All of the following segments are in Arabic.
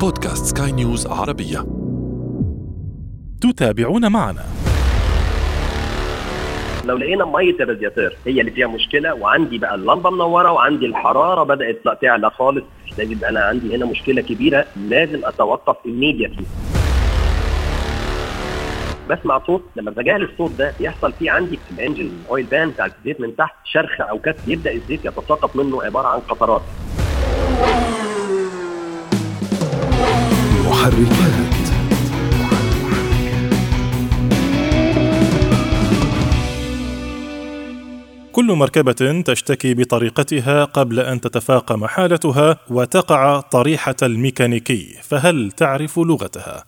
بودكاست سكاي نيوز عربية. تتابعون معنا. لو لقينا مية الرادياتير هي اللي فيها مشكلة وعندي بقى اللمبة منورة وعندي الحرارة بدأت تعلى خالص لازم يبقى أنا عندي هنا مشكلة كبيرة لازم أتوقف immediately. بسمع صوت لما بتجاهل الصوت ده بيحصل فيه عندي في الإنجن اويل بان بتاع الزيت من تحت شرخ أو كسر يبدأ الزيت يتساقط منه عبارة عن قطرات. محركات كل مركبة تشتكي بطريقتها قبل أن تتفاقم حالتها وتقع طريحة الميكانيكي، فهل تعرف لغتها؟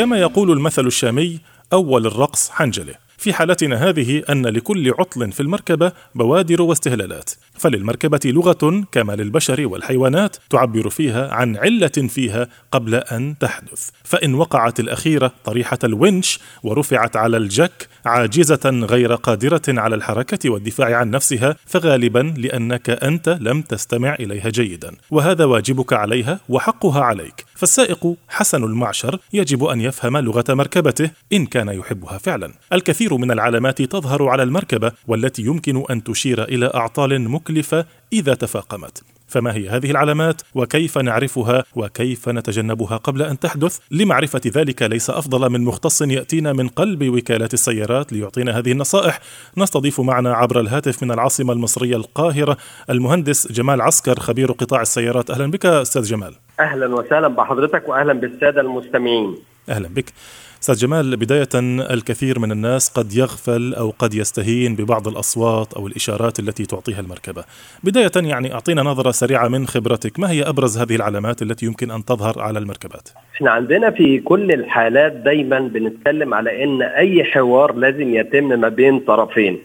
كما يقول المثل الشامي أول الرقص حنجلة. في حالتنا هذه أن لكل عطل في المركبة بوادر واستهلالات. فللمركبة لغة كما للبشر والحيوانات تعبر فيها عن علة فيها قبل أن تحدث. فإن وقعت الأخيرة طريحة الونش ورفعت على الجك عاجزة غير قادرة على الحركة والدفاع عن نفسها فغالبا لأنك أنت لم تستمع إليها جيدا وهذا واجبك عليها وحقها عليك. فالسائق حسن المعشر يجب أن يفهم لغة مركبته إن كان يحبها فعلا. الكثير من العلامات تظهر على المركبة والتي يمكن أن تشير إلى أعطال مكلفة إذا تفاقمت. فما هي هذه العلامات وكيف نعرفها وكيف نتجنبها قبل أن تحدث؟ لمعرفة ذلك ليس أفضل من مختص يأتينا من قلب وكالات السيارات ليعطينا هذه النصائح. نستضيف معنا عبر الهاتف من العاصمة المصرية القاهرة المهندس جمال عسكر خبير قطاع السيارات. أهلا بك أستاذ جمال. أهلا وسهلا بحضرتك واهلا بالسادة المستمعين. أهلا بك. أستاذ جمال بداية الكثير من الناس قد يغفل أو قد يستهين ببعض الأصوات أو الإشارات التي تعطيها المركبة. بداية يعني أعطينا نظرة سريعة من خبرتك. ما هي أبرز هذه العلامات التي يمكن أن تظهر على المركبات؟ إحنا عندنا في كل الحالات دايما بنتكلم على إن أي حوار لازم يتم ما بين طرفين.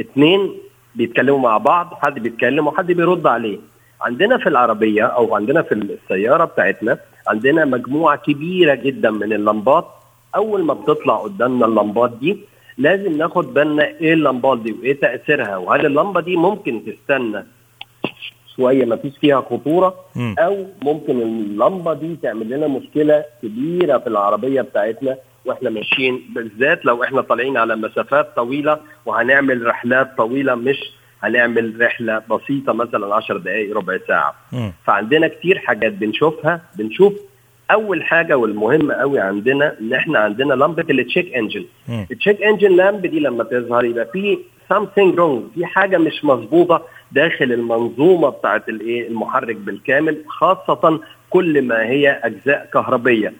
اتنين بيتكلموا مع بعض حد بيتكلم وحد بيرد عليه. عندنا في العربية أو عندنا في السيارة بتاعتنا عندنا مجموعة كبيرة جدا من اللمبات أول ما بتطلع قدامنا اللمبات دي لازم ناخد بالنا إيه اللمبات دي وإيه تأثيرها وهل اللمبة دي ممكن تستنى شوية ما فيش فيها خطورة. أو ممكن اللمبة دي تعمل لنا مشكلة كبيرة في العربية بتاعتنا وإحنا ماشيين بالذات لو إحنا طالعين على مسافات طويلة وهنعمل رحلات طويلة مش هنعمل رحلة بسيطة مثلا 10 دقائق ربع ساعة. فعندنا كتير حاجات بنشوفها بنشوف أول حاجة والمهمه قوي عندنا إن إحنا عندنا لمبة ال check engine. ال check engine lamp دي لما تظهر يبقى في something wrong. في حاجة مش مظبوطة داخل المنظومة بتاعت الإيه؟ المحرك بالكامل خاصة كل ما هي أجزاء كهربية.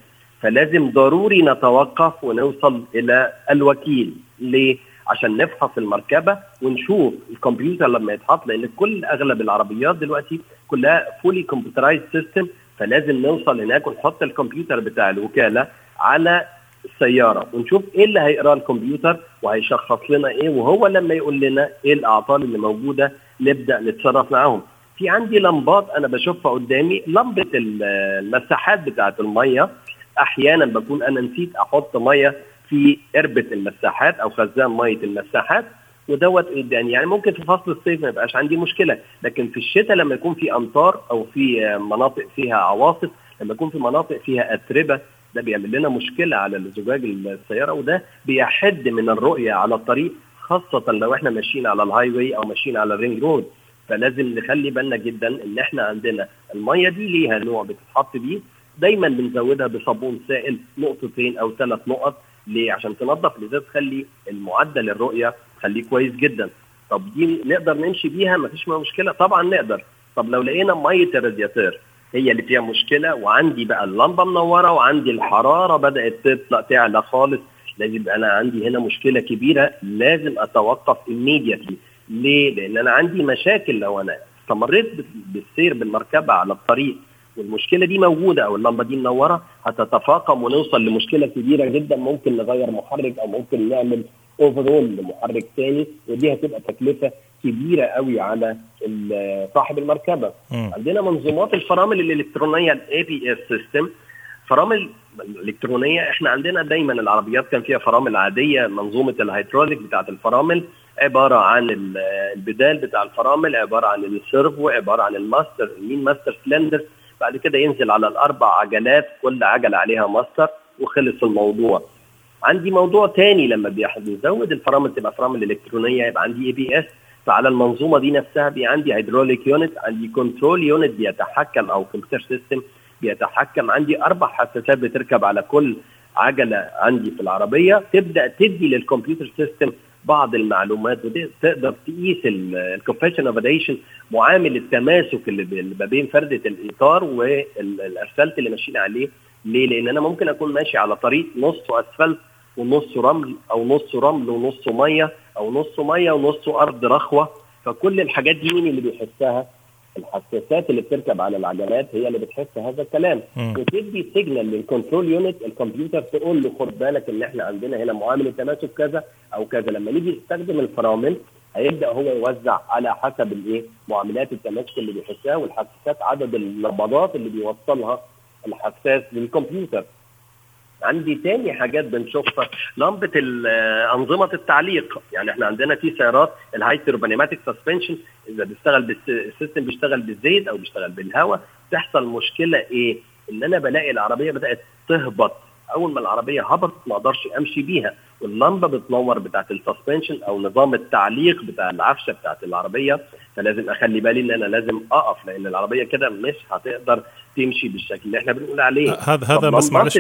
فلازم ضروري نتوقف ونوصل إلى الوكيل. ليه؟ عشان نفحص المركبة ونشوف الكمبيوتر لما يتحط لأن كل أغلب العربيات دلوقتي كلها fully computerized system فلازم نوصل هناك ونحط الكمبيوتر بتاع الوكالة على السيارة ونشوف إيه اللي هيقراه الكمبيوتر وهيشخص لنا إيه وهو لما يقول لنا إيه الأعطال اللي موجودة نبدأ نتصرف معاهم. في عندي لمبات أنا بشوفها قدامي لمبة ال- المساحات بتاعة المية. أحيانا بكون أنا نسيت أحط مية في قربة المساحات أو خزان مية المساحات. ودوت يعني يعني ممكن في فصل الصيف ما يبقاش عندي مشكلة. لكن في الشتاء لما يكون في أمطار أو في مناطق فيها عواصف لما يكون في مناطق فيها أتربة ده بيعمل لنا مشكلة على زجاج السيارة وده بيحد من الرؤية على الطريق خاصة لو إحنا ماشيين على ال highway أو ماشيين على ال ring road فلازم نخلي بالنا جدا إن إحنا عندنا المية دي ليها نوع بتتحط بيه. دايما بنزودها بصابون سائل نقطتين أو ثلاث نقط ليه؟ عشان تنظف الازاز تخلي المعدل الرؤية تخليه كويس جدا. طب دي نقدر نمشي بيها؟ مفيش مشكلة. طبعا نقدر. طب لو لقينا مية الرادياتير هي اللي فيها مشكلة وعندي بقى اللمبة منورة وعندي الحرارة بدأت تطلع تعلى خالص لازم أنا عندي هنا مشكلة كبيرة لازم أتوقف immediately. ليه؟ لأن أنا عندي مشاكل لو أنا استمريت بالسير بالمركبة على الطريق والمشكلة دي موجودة أو اللمبة دي منورة هتتفاقم ونوصل لمشكلة كبيرة جدا. ممكن نغير محرك أو ممكن نعمل overhaul لمحرك ثاني ودي هتبقى تكلفة كبيرة قوي على صاحب المركبة. م. عندنا منظومات الفرامل الإلكترونية ال ABS system فرامل الالكترونيه إحنا عندنا دايما العربيات كان فيها فرامل عادية منظومة الهيدروليك بتاعة الفرامل عبارة عن البدال بتاع الفرامل عبارة عن ال servo عبارة عن ال master ال main master cylinder. بعد كده ينزل على الأربع عجلات كل عجلة عليها ماستر وخلص الموضوع. عندي موضوع تاني لما بنزود الفرامل تبقى فرامل إلكترونية يبقى عندي ABS فعلى المنظومة دي نفسها بي عندي hydraulic unit عندي control unit بيتحكم أو computer system بيتحكم. عندي أربع حساسات بتركب على كل عجلة عندي في العربية. تبدأ تدي للكمبيوتر system بعض المعلومات وتقدر تقيس ال compression of معامل التماسك اللي ما بين فردة الإطار والأسفلت اللي ماشيين عليه. ليه؟ لأن أنا ممكن أكون ماشي على طريق نصه أسفلت ونصه رمل أو نصه رمل ونصه مية أو نصه مية ونصه أرض رخوة. فكل الحاجات دي مين اللي بيحسها؟ الحساسات اللي بتركب على العجلات هي اللي بتحس هذا الكلام. وتدي signal لل control unit الكمبيوتر تقول له خد بالك إن إحنا عندنا هنا معامل التماسك كذا أو كذا. لما نيجي نستخدم الفرامل هيبدأ هو يوزع على حسب الإيه؟ معاملات التماسك اللي بيحسها والحساسات عدد النبضات اللي بيوصلها الحساس للكمبيوتر. عندي تاني حاجات بنشوفها. لمبه أنظمة التعليق. يعني إحنا عندنا في سيارات ال hydropneumatic suspension إذا بيشتغل ال system بيشتغل بالزيت أو بيشتغل بالهواء تحصل مشكلة إيه؟ إن أنا بلاقي العربية بدات تهبط. أول ما العربية هبطت ما أقدرش أمشي بيها. واللمبه بتنور بتاعت ال suspension أو نظام التعليق بتاع العفشة بتاعت العربية. فلازم أخلي بالي إن أنا لازم أقف لأن العربية كده مش هتقدر تمشي بالشكل اللي إحنا بنقول عليه. هذا هذا بس معلش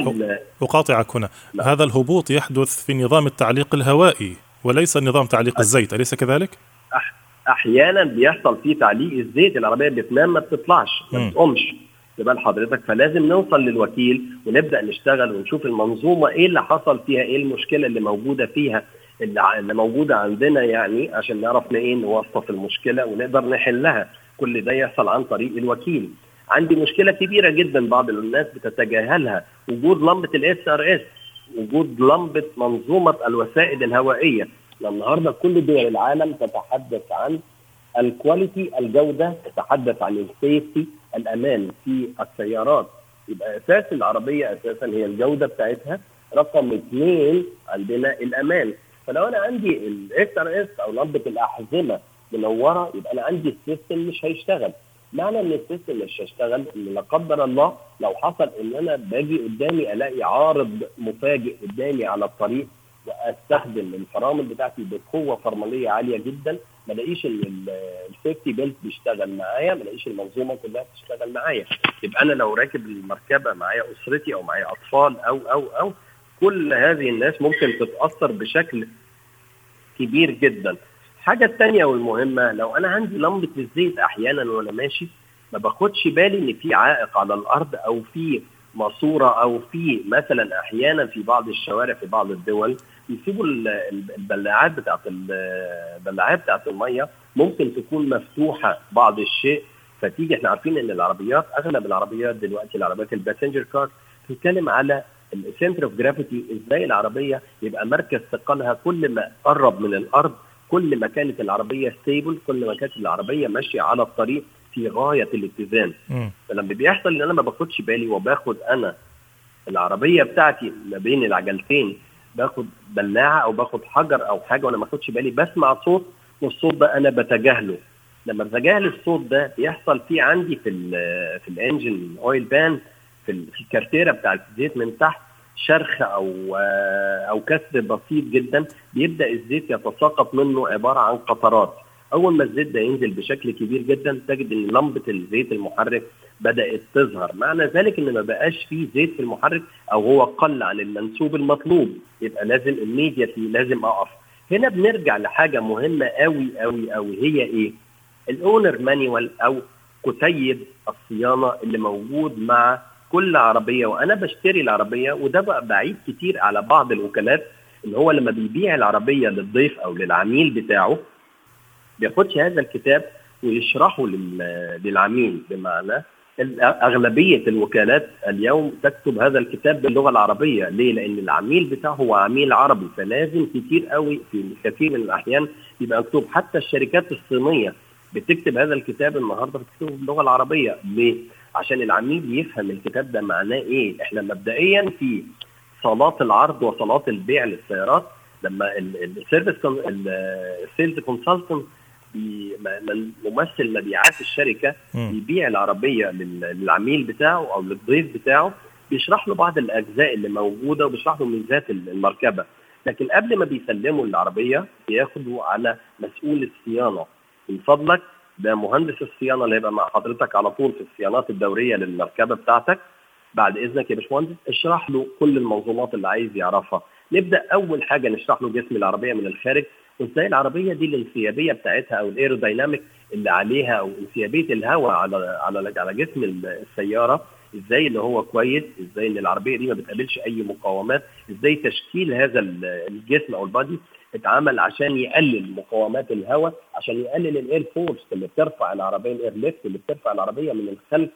أقاطعك هنا. لا. هذا الهبوط يحدث في نظام التعليق الهوائي وليس نظام تعليق الزيت أليس كذلك؟ أح أحيانا بيحصل فيه تعليق الزيت العربية بتنام ما بتطلعش ما بتقومش. بال حضرتك فلازم نوصل للوكيل ونبدأ نشتغل ونشوف المنظومة إيه اللي حصل فيها إيه المشكلة اللي موجودة فيها اللي موجودة عندنا يعني عشان نعرف إيه نوصف المشكلة ونقدر نحلها. كل ده يحصل عن طريق الوكيل. عندي مشكلة كبيرة جدا بعض الناس بتتجاهلها وجود لمبة ال SRS وجود لمبة منظومة الوسائد الهوائية. النهارده كل دول العالم تتحدث عن ال quality الجودة تتحدث عن ال safety الأمان في السيارات. يبقى أساس العربية أساسا هي الجودة بتاعتها رقم اثنين عندنا الأمان. فلو أنا عندي ال SRS أو لمبه الأحزمة منورة يبقى أنا عندي ال system مش هيشتغل. معنى إن ال system مش هيشتغل إن لا قدر الله لو حصل إن أنا باجي قدامي ألاقي عارض مفاجئ قدامي على الطريق وأستخدم الفرامل بتاعتي بقوة فرملية عالية جدا ما الاقيش ان السيفتي بيلت بيشتغل معايا ما الاقيش المنظومة كلها بتشتغل معايا. يبقى أنا لو راكب المركبة معايا أسرتي أو معايا أطفال أو أو أو كل هذه الناس ممكن تتأثر بشكل كبير جدا. الحاجة الثانية والمهمة لو أنا عندي لمبة الزيت أحيانا وأنا ماشي ما باخدش بالي إن في عائق على الأرض أو في ماسورة أو في مثلا أحيانا في بعض الشوارع في بعض الدول يسيبوا البلاعات بتاعت البلاعات بتاعت المية ممكن تكون مفتوحة بعض الشيء. فتيجي إحنا عارفين إن العربيات أغلب العربيات دلوقتي العربيات ال passenger car بتتكلم على ال center of gravity إزاي العربية يبقى مركز ثقلها كل ما قرب من الأرض كل ما كانت العربية stable كل ما كانت العربية ماشية على الطريق في غاية الاتزان. فلما بيحصل إن أنا ما باخدش بالي وباخد أنا العربية بتاعتي ما بين العجلتين باخد بلاعة أو باخد حجر أو حاجة وأنا ما آخدش بالي بسمع صوت والصوت ده أنا بتجاهله. لما بتجاهل الصوت ده بيحصل فيه عندي في ال في الإنجن اويل بان في الكارتيرة بتاعت الزيت من تحت شرخ أو أو كسر بسيط جدا بيبدأ الزيت يتساقط منه عبارة عن قطرات. أول ما الزيت ده ينزل بشكل كبير جدا تجد إن لمبة الزيت المحرك بدأت تظهر. معنى ذلك ان ما بقاش فيه زيت في المحرك أو هو قل عن المنسوب المطلوب. يبقى لازم immediately لازم أقف. هنا بنرجع لحاجة مهمة قوي قوي قوي هي إيه؟ الأونر مانيوال أو كتيب الصيانة اللي موجود مع كل عربية. وأنا بشتري العربية وده بقى بعيد كتير على بعض الوكالات إن هو لما بيبيع العربية للضيف أو للعميل بتاعه بياخدش هذا الكتاب ويشرحوا للعميل. بمعنى أغلبية الوكالات اليوم تكتب هذا الكتاب باللغة العربية. ليه؟ لأن العميل بتاعه هو عميل عربي فلازم كتير قوي في كثير من الأحيان يبقى مكتوب. حتى الشركات الصينية بتكتب هذا الكتاب النهارده بتكتبه باللغة العربية. ليه؟ عشان العميل يفهم الكتاب ده معناه إيه. إحنا مبدئيا في صالات العرض وصالات البيع للسيارات لما ال service ال sales consultant ممثل مبيعات الشركة بيبيع العربية للعميل بتاعه أو للضيف بتاعه بيشرح له بعض الأجزاء اللي موجودة وبيشرح له ميزات المركبة. لكن قبل ما بيسلموا العربية بياخدوا على مسؤول الصيانة. من فضلك ده مهندس الصيانة اللي هيبقى مع حضرتك على طول في الصيانات الدورية للمركبة بتاعتك. بعد إذنك يا باشمهندس اشرح له كل المنظومات اللي عايز يعرفها. نبدأ أول حاجة نشرح له جسم العربية من الخارج. وازاي العربية دي الانسيابية بتاعتها أو ال aerodynamic اللي عليها أو انسيابية الهواء على على على جسم السيارة إزاي إن هو كويس إزاي إن العربية دي ما بتقابلش أي مقاومات إزاي تشكيل هذا الجسم أو ال body اتعمل عشان يقلل مقاومات الهواء عشان يقلل ال air force اللي بترفع العربية ال air lift اللي بترفع العربية من الخلف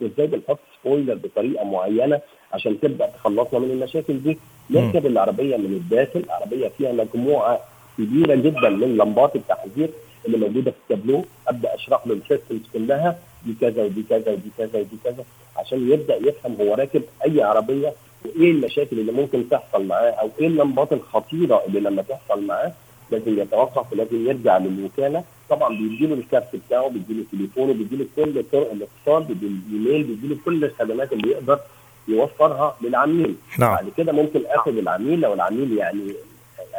وإزاي بنحط spoiler بطريقة معينة عشان تبدأ تخلصنا من المشاكل دي. نركب العربية من الداخل عربيه فيها مجموعة كبيرة جدا من لمبات التحذير اللي موجودة في التابلو. أبدأ أشرح له ال systems كلها دي كذا ودي كذا ودي كذا ودي كذا عشان يبدأ يفهم هو راكب أي عربية وإيه المشاكل اللي ممكن تحصل معاه أو إيه اللمبات الخطيرة اللي لما تحصل معاه لازم يتوقف ولازم يرجع للوكاله طبعا بيديله ال card بتاعه بيديله تليفونه بيديله كل طرق الاتصال بيديله الايميل بيديله كل الخدمات اللي يقدر يوفرها للعميل. نعم. بعد كده ممكن اخد العميل لو العميل يعني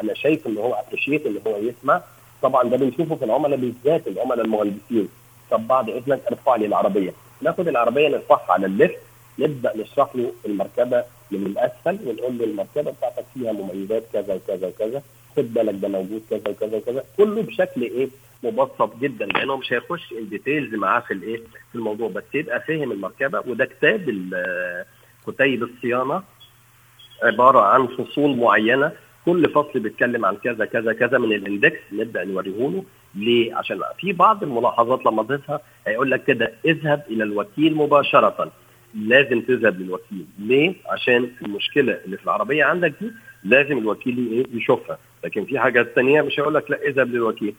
أنا شايف إن هو appreciate إن هو يسمع. طبعا ده بنشوفه في العملاء بالذات العملاء المهندسين. طب بعد إذنك ارفع لي العربية. ناخد العربية نرفعها على ال lift. نبدأ نشرح له المركبة من الأسفل ونقول له المركبة بتاعتك فيها مميزات كذا وكذا وكذا. خد بالك ده موجود كذا وكذا وكذا. كله بشكل إيه؟ مبسط جدا. لأنه مش هيخش ال details معاه في الإيه؟ في الموضوع. بس يبقى فاهم المركبة. وده كتاب كتيب الصيانة عبارة عن فصول معينة. كل فصل بيتكلم عن كذا كذا كذا من ال index نبدأ نوريه له ليه؟ عشان في بعض الملاحظات لما تظهر هيقول لك كده اذهب إلى الوكيل مباشرة. لازم تذهب للوكيل. ليه؟ عشان المشكلة اللي في العربية عندك دي لازم الوكيل إيه؟ يشوفها. لكن في حاجات ثانية مش هيقول لك لا اذهب للوكيل.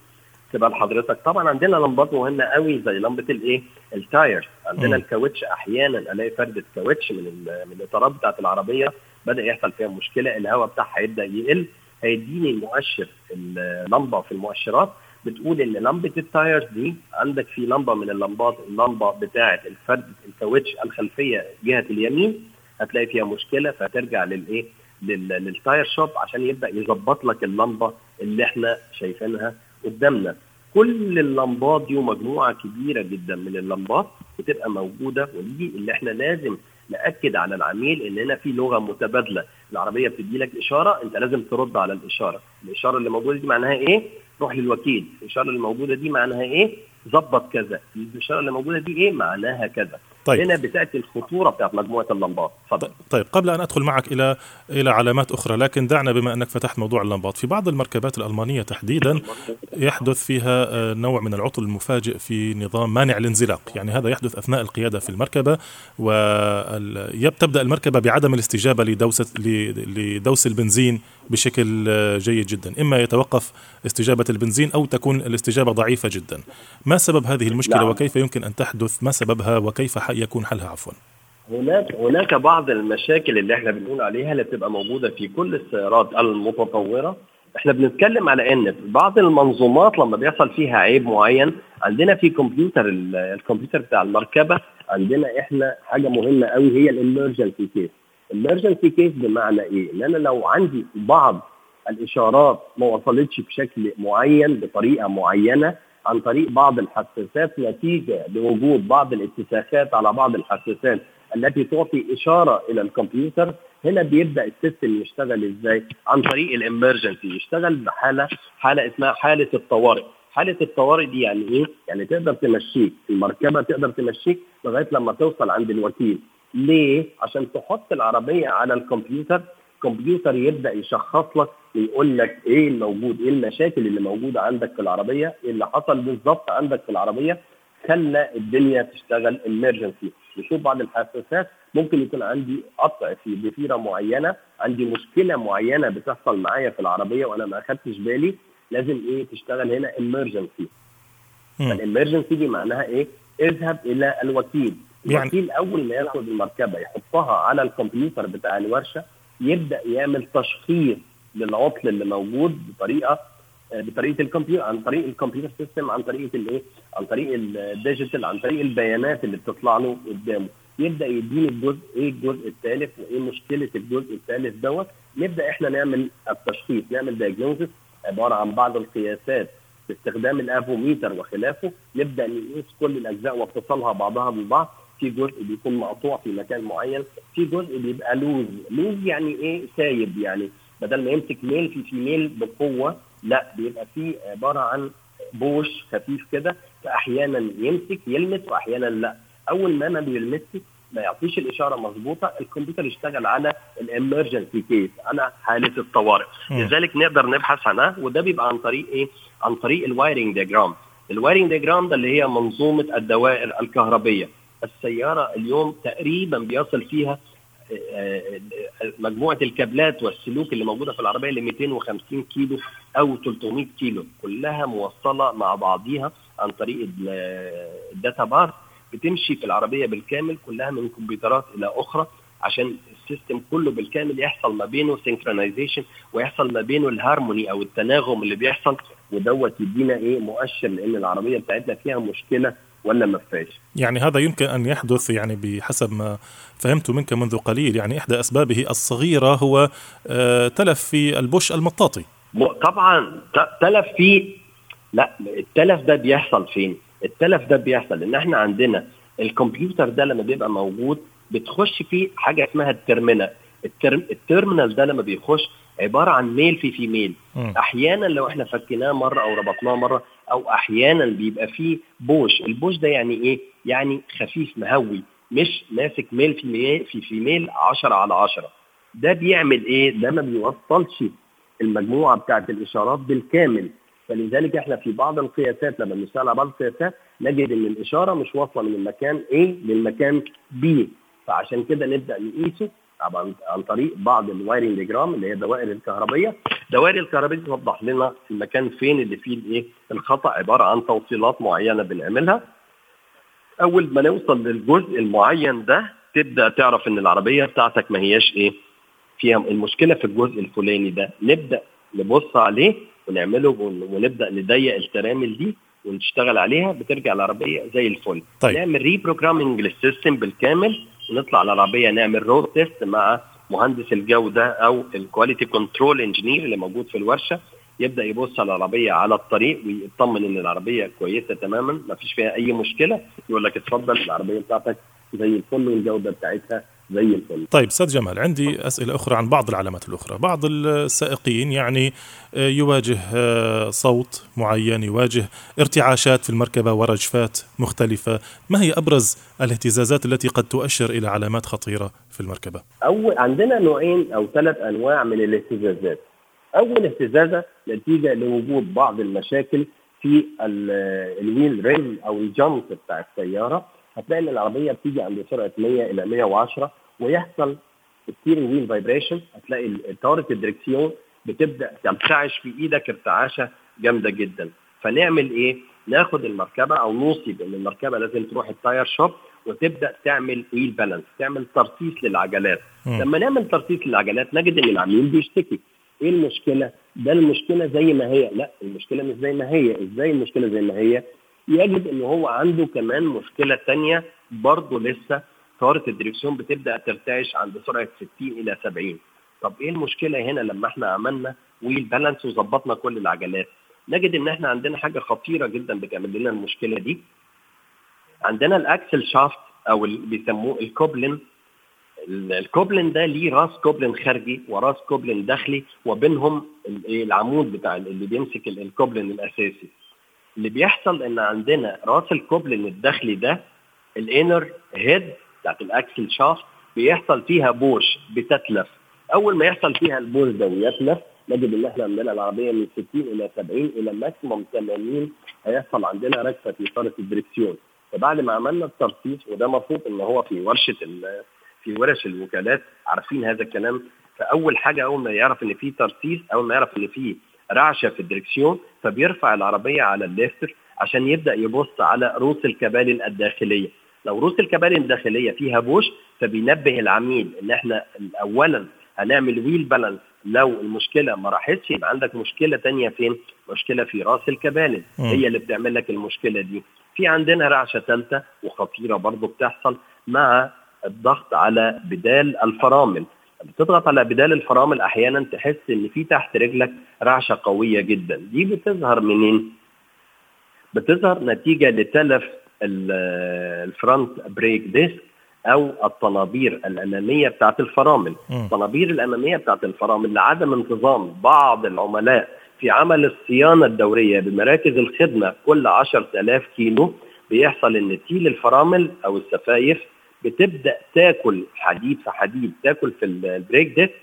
تبقى لحضرتك طبعا عندنا لمبات مهمة قوي زي لمبة الإيه؟ ال tire عندنا الكاوتش أحيانا ألاقي فردة كاوتش من من الإطارات بتاعت العربية بدأ يحصل فيها مشكلة الهواء بتاعها هيبدأ يقل هيديني المؤشر اللمبة في المؤشرات بتقول إن لمبة ال tires دي عندك في لمبة من اللمبات اللمبة بتاعة الفرد الكاوتش الخلفية جهة اليمين هتلاقي فيها مشكلة فترجع للإيه؟ للتاير شوب عشان يبدأ يظبط لك اللمبة اللي إحنا شايفينها قدامنا. كل اللمبات دي ومجموعة كبيرة جدا من اللمبات بتبقى موجودة ودي اللي إحنا لازم نأكد على العميل ان هنا في لغة متبادلة. العربية بتدي لك إشارة أنت لازم ترد على الإشارة. الإشارة اللي موجودة دي معناها إيه؟ روح للوكيل. الإشارة اللي موجودة دي معناها إيه؟ ظبط كذا. الإشارة اللي موجودة دي إيه؟ معناها كذا. طيب. هنا بتأتي الخطورة بتاعت مجموعة اللمبات. تفضل. طيب قبل أن أدخل معك إلى إلى علامات أخرى لكن دعنا بما أنك فتحت موضوع اللمبات. في بعض المركبات الألمانية تحديدا يحدث فيها آه، نوع من العطل المفاجئ في نظام مانع الانزلاق. يعني هذا يحدث أثناء القيادة في المركبة وتبدا المركبة بعدم الاستجابة لدوسة لدوس البنزين بشكل آه، جيد جدا. إما يتوقف استجابة البنزين أو تكون الاستجابة ضعيفة جدا. ما سبب هذه المشكلة نعم. وكيف يمكن أن تحدث؟ ما سببها وكيف يكون حلها عفوا. هناك هناك بعض المشاكل اللي إحنا بنقول عليها اللي بتبقى موجودة في كل السيارات المتطورة. إحنا بنتكلم على إن بعض المنظومات لما بيحصل فيها عيب معين عندنا في كمبيوتر الكمبيوتر بتاع المركبة عندنا إحنا حاجة مهمة قوي هي الامرجنسي كيس الامرجنسي كيس بمعنى إيه؟ إن أنا لو عندي بعض الإشارات ما وصلتش بشكل معين بطريقة معينة عن طريق بعض الحساسات نتيجة لوجود بعض الاتساخات على بعض الحساسات التي تعطي إشارة إلى الكمبيوتر هنا بيبدأ السيستم يشتغل إزاي؟ عن طريق الإمرجنسي يشتغل بحالة حالة اسمها حالة الطوارئ حالة الطوارئ دي يعني إيه؟ يعني تقدر تمشيك المركبة تقدر تمشيك لغاية لما توصل عند الوكيل ليه؟ عشان تحط العربية على الكمبيوتر الكمبيوتر يبدأ يشخص لك ويقول لك إيه الموجود إيه المشاكل اللي موجودة عندك في العربية؟ إيه اللي حصل بالظبط عندك في العربية؟ خلى الدنيا تشتغل امرجنسي نشوف بعض الحساسات ممكن يكون عندي قطع في ضفيره معينة عندي مشكلة معينة بتحصل معايا في العربية وأنا ما أخدتش بالي لازم إيه تشتغل هنا امرجنسي الامرجنسي دي معناها إيه؟ اذهب إلى الوكيل. يعني الوكيل أول ما ياخد المركبة يحطها على الكمبيوتر بتاع الورشة يبدأ يعمل تشخيص للعطل اللي موجود بطريقة بطريقة الكمبيوتر عن طريق الكمبيوتر system عن طريقة الايه؟ عن طريق ال digital عن طريق البيانات اللي بتطلع له قدامه. يبدأ يديني الجزء إيه الجزء التالف وإيه مشكلة الجزء التالف دوت؟ نبدأ إحنا نعمل التشخيص نعمل diagnosis عبارة عن بعض القياسات باستخدام الأفوميتر وخلافه. نبدأ نقيس كل الأجزاء واتصالها بعضها ببعض في جزء بيكون مقطوع في مكان معين في جزء بيبقى loose loose يعني إيه؟ سايب يعني. بدل ما يمسك male في female بقوة لا بيبقى في عبارة عن بوش خفيف كده فأحيانا يمسك يلمس وأحيانا لا. أول ما ما بيلمسش ما يعطيش الإشارة مظبوطة الكمبيوتر يشتغل على ال emergency case على حالة الطوارئ. لذلك نقدر نبحث عنها وده بيبقى عن طريق إيه؟ عن طريق ال wiring diagram ال wiring diagram ده اللي هي منظومة الدوائر الكهربية. السيارة اليوم تقريبا بيصل فيها مجموعة الكابلات والسلوك اللي موجودة في العربية ل 250 كيلو أو 300 كيلو كلها موصلة مع بعضيها عن طريق ال data bus بتمشي في العربية بالكامل كلها من كمبيوترات إلى أخرى عشان ال system كله بالكامل يحصل ما بينه synchronization ويحصل ما بينه الهارموني أو التناغم اللي بيحصل ودوت يدينا إيه مؤشر لأن العربية بتاعتنا فيها مشكلة ولا ما فيهاش يعني هذا يمكن أن يحدث يعني بحسب ما فهمت منك منذ قليل. يعني إحدى أسبابه الصغيرة هو تلف في البوش المطاطي. طبعا تلف في لا التلف ده بيحصل فين؟ التلف ده بيحصل إن إحنا عندنا الكمبيوتر ده لما بيبقى موجود بتخش فيه حاجة اسمها ال terminal. ال term ال terminal ده لما بيخش عبارة عن male في female. أحيانا لو إحنا فكيناه مرة أو ربطناه مرة أو أحيانا بيبقى فيه بوش. البوش ده يعني إيه؟ يعني خفيف مهوي مش ماسك male في male في female 10 على 10 ده بيعمل إيه؟ ده ما بيوصلش المجموعة بتاعت الإشارات بالكامل. فلذلك إحنا في بعض القياسات لما بنشتغل على بعض القياسات نجد إن الإشارة مش واصلة من المكان A للمكان B. فعشان كده نبدأ نقيسه عن طريق بعض ال wiring diagram اللي هي الدوائر الكهربيه الدوائر الكهربيه توضح لنا المكان فين اللي فيه الايه؟ الخطأ عبارة عن توصيلات معينة بنعملها. أول ما نوصل للجزء المعين ده تبدأ تعرف إن العربية بتاعتك ما هياش إيه؟ فيها المشكلة في الجزء الفلاني ده. نبدأ نبص عليه ونعمله ونبدأ نضيق ال terminal دي ونشتغل عليها بترجع العربية زي الفل. طيب. نعمل reprogramming لل system بالكامل ونطلع على العربية نعمل road test مع مهندس الجوده أو ال quality control engineer اللي موجود في الورشة يبدأ يبص على العربية على الطريق ويطمن إن العربية كويسة تماما ما فيش فيها أي مشكلة يقول لك اتفضل العربية بتاعتك زي الفل والجودة بتاعتها زي الفل. طيب أستاذ جمال عندي أسئلة أخرى عن بعض العلامات الأخرى. بعض السائقين يعني يواجه صوت معين يواجه ارتعاشات في المركبة ورجفات مختلفة. ما هي أبرز الاهتزازات التي قد تؤشر إلى علامات خطيرة في المركبة؟ أول عندنا نوعين أو ثلاث أنواع من الاهتزازات. أول اهتزازة نتيجة لوجود بعض المشاكل في الويل ريم أو الجمب بتاع السيارة. هتلاقي إن العربية بتيجي عند سرعة 100 إلى 110 ويحصل steering wheel vibration هتلاقي طاره الدركسيون بتبدأ ترتعش في إيدك ارتعاشة جامدة جدا فنعمل إيه؟ ناخد المركبة أو نوصي بأن المركبة لازم تروح ال tire shop وتبدأ تعمل wheel balance تعمل ترصيص للعجلات م. لما نعمل ترصيص للعجلات نجد إن العميل بيشتكي إيه المشكلة؟ ده المشكلة زي ما هي لا المشكلة مش زي ما هي إزاي المشكلة زي ما هي؟ يجد إن هو عنده كمان مشكلة ثانية برضه لسه طاره الدريكسيون بتبدأ ترتعش عند سرعة 60 إلى 70 طب إيه المشكلة هنا لما إحنا عملنا wheel balance وظبطنا كل العجلات؟ نجد إن إحنا عندنا حاجة خطيرة جدا بتعمل لنا المشكلة دي. عندنا ال axle shaft أو اللي بيسموه الكوبلين. الكوبلين ده ليه راس كوبلين خارجي وراس كوبلين داخلي وبينهم العمود بتاع اللي بيمسك الكوبلين الأساسي. اللي بيحصل إن عندنا رأس الكوبلين الداخلي ده ال inner head بتاعت ال axle shaft بيحصل فيها بوش بتتلف. أول ما يحصل فيها البوش ده ويتلف نجد إن إحنا عندنا العربية من 60 إلى 70 إلى maximum 80 هيحصل عندنا رجفة في طارة الدركسيون. فبعد ما عملنا الترصيص وده مفروض إن هو في ورشة في ورش الوكالات عارفين هذا الكلام. فأول حاجة أول ما يعرف إن في ترصيص أول ما يعرف إن في رعشة في الدركسيون فبيرفع العربية على ال lifter عشان يبدأ يبص على روس الكبالن الداخلية لو روس الكبالن الداخلية فيها بوش فبينبه العميل إن إحنا اولا هنعمل wheel balance لو المشكلة ما راحتش يبقى عندك مشكلة تانية فين؟ مشكلة في رأس الكبالن هي اللي بتعمل لك المشكلة دي. في عندنا رعشة ثالثه وخطيرة برضه بتحصل مع الضغط على بدال الفرامل. بتضغط على بدال الفرامل أحيانا تحس ان في تحت رجلك رعشة قوية جدا، دي بتظهر منين؟ بتظهر نتيجة لتلف ال front brake disc أو الطنابير الأمامية بتاعت الفرامل. الطنابير الأمامية بتاعت الفرامل لعدم انتظام بعض العملاء في عمل الصيانة الدورية بمراكز الخدمة كل 10000 كيلو بيحصل إن تيل الفرامل أو السفايف بتبدأ تاكل حديد في حديد تاكل في ال brake disc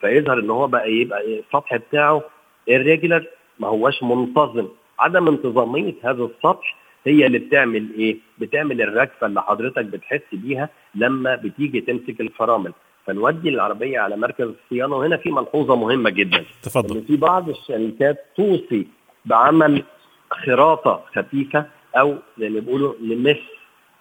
فيظهر إن هو بقى يبقى السطح بتاعه irregular ما هوش منتظم. عدم انتظامية هذا السطح هي اللي بتعمل إيه؟ بتعمل الرجفة اللي حضرتك بتحس بيها لما بتيجي تمسك الفرامل. فنودي العربية على مركز الصيانة وهنا في ملحوظة مهمة جدا. تفضل. في بعض الشركات توصي بعمل خراطة خفيفة أو زي ما بيقولوا نمس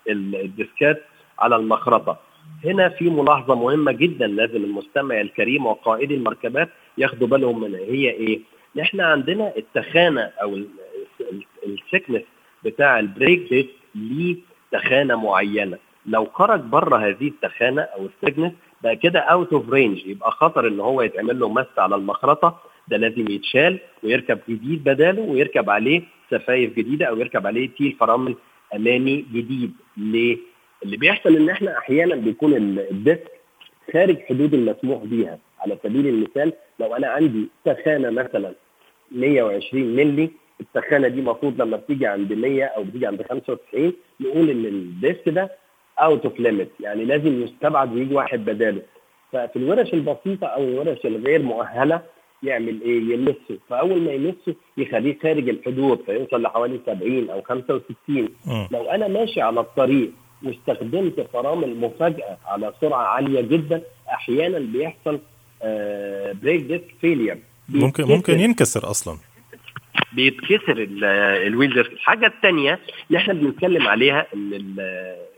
الديسكات على المخرطة هنا في ملاحظة مهمة جدا لازم المستمع الكريم وقائدي المركبات ياخدوا بالهم منها هي إيه؟ إحنا عندنا التخانة أو ال thickness بتاع ال brake disc ليه تخانة معينة لو خرج بره هذه التخانة أو ال thickness بقى كده out of range يبقى خطر إن هو يتعمل له مس على المخرطة ده لازم يتشال ويركب جديد بداله ويركب عليه سفايف جديدة أو يركب عليه تيل فرامل أمامي جديد ليه؟ اللي بيحصل إن إحنا أحيانا بيكون ال disc خارج حدود المسموح بيها. على سبيل المثال لو أنا عندي تخانة مثلا 120 مللي التخانة دي المفروض لما بتيجي عند 100 أو بتيجي عند 95 نقول إن ال disc ده out of limit يعني لازم يستبعد ويجي واحد بداله. ففي الورش البسيطة أو الورش الغير مؤهلة يعمل إيه؟ يمسه. فأول ما يمسه يخليه خارج الحدود فيوصل لحوالي 70 أو 65 لو أنا ماشي على الطريق واستخدمت فرامل مفاجاه على سرعة عالية جدا. أحيانا بيحصل brake disc failure ممكن ممكن ينكسر أصلا. بيتكسر ال wheel disc. الحاجة الثانية اللي إحنا بنتكلم عليها إن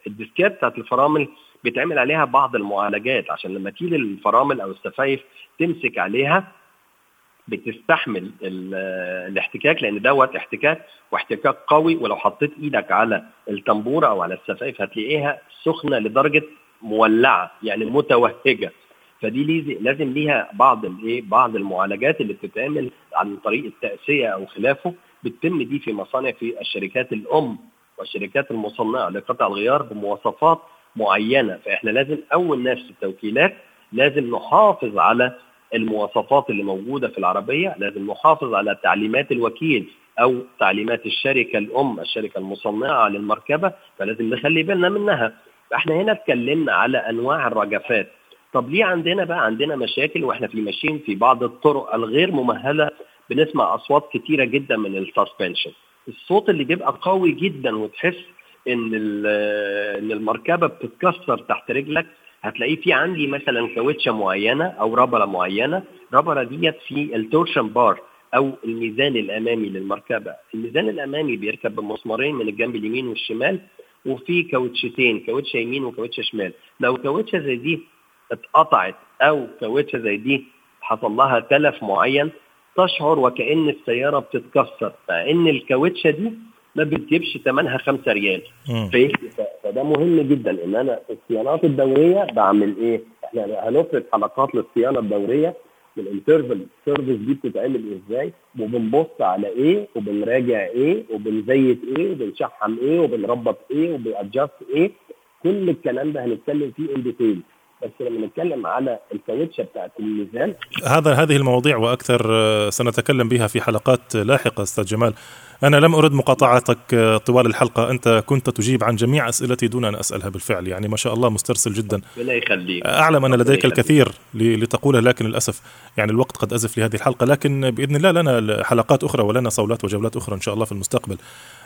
الديسكات بتاعت الفرامل بيتعمل عليها بعض المعالجات عشان لما تيجي الفرامل أو السفايف تمسك عليها بتستحمل الاحتكاك لأن دوت احتكاك واحتكاك قوي ولو حطيت إيدك على التنبورة أو على السفايف هتلاقيها سخنة لدرجة مولعة يعني متوهجة. فدي لازم ليها بعض الإيه بعض المعالجات اللي بتتعمل عن طريق التأسية أو خلافه. بتتم دي في مصانع في الشركات الأم والشركات المصنعة لقطع الغيار بمواصفات معينة. فإحنا لازم أول ناس في التوكيلات لازم نحافظ على المواصفات اللي موجودة في العربية لازم نحافظ على تعليمات الوكيل أو تعليمات الشركة الأم الشركة المصنعة للمركبة فلازم نخلي بالنا منها. فإحنا هنا اتكلمنا على أنواع الرجفات. طب ليه عندنا بقى عندنا مشاكل وإحنا في ماشيين في بعض الطرق الغير ممهلة؟ بنسمع أصوات كتيرة جدا من السسبنشن. الصوت اللي بيبقى قوي جدا وتحس إن إن المركبة بتتكسر تحت رجلك هتلاقيه في عندي مثلا كاوتشة معينة أو ربره معينة. ربره ديت في ال torsion bar أو الميزان الأمامي للمركبة. الميزان الأمامي بيركب بمسمارين من الجنب اليمين والشمال وفي كاوتشتين كاوتشة يمين وكاوتشة شمال. لو كاوتشة زي دي اتقطعت أو كاوتشة زي دي حصل لها تلف معين تشعر وكأن السيارة بتتكسر. فإن الكاوتشة دي ما بتجيبش ثمنها 5 ريال. فده مهم جدا إن أنا الصيانات الدورية بعمل إيه؟ إحنا هنفرض حلقات للصيانة الدورية ال interval service دي بتتعمل إزاي؟ وبنبص على إيه؟ وبنراجع إيه؟ وبنزيت إيه؟ وبنشحم إيه؟ وبنربط إيه؟ وبن adjust إيه؟ كل الكلام ده هنتكلم فيه in detail بس لما نتكلم على الكاوتشة بتاعت الميزان هذا هذه المواضيع وأكثر سنتكلم بها في حلقات لاحقة أستاذ جمال. أنا لم أرد مقاطعتك طوال الحلقة. أنت كنت تجيب عن جميع أسئلتي دون أن أسألها بالفعل. يعني ما شاء الله مسترسل جدا. ربنا يخليك. أعلم أن لديك الكثير لتقوله لكن للأسف يعني الوقت قد أزف لهذه الحلقة. لكن بإذن الله لنا حلقات أخرى ولنا صولات وجولات أخرى إن شاء الله في المستقبل.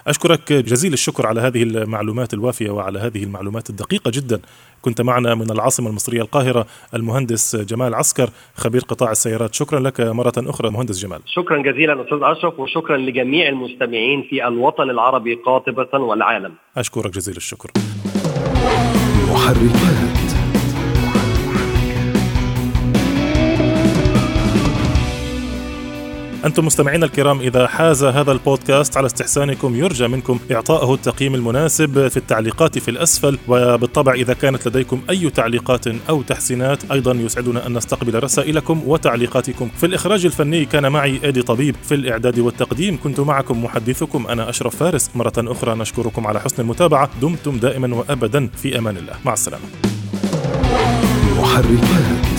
أشكرك جزيل الشكر على هذه المعلومات الوافية وعلى هذه المعلومات الدقيقة جدا. كنت معنا من العاصمة المصرية القاهرة المهندس جمال عسكر خبير قطاع السيارات. شكرا لك مرة أخرى مهندس جمال. شكرا جزيلا أستاذ أشرف وشكرا لجميع المستمعين. في الوطن العربي قاطبة والعالم. أشكرك جزيل الشكر. محركات. أنتم مستمعينا الكرام إذا حاز هذا البودكاست على استحسانكم يرجى منكم إعطائه التقييم المناسب في التعليقات في الأسفل. وبالطبع إذا كانت لديكم أي تعليقات أو تحسينات أيضا يسعدنا أن نستقبل رسائلكم وتعليقاتكم. في الإخراج الفني كان معي إيدي طبيب في الإعداد والتقديم كنت معكم محدثكم أنا أشرف فارس. مرة أخرى نشكركم على حسن المتابعة. دمتم دائما وأبدا. في أمان الله. مع السلامة. محركات.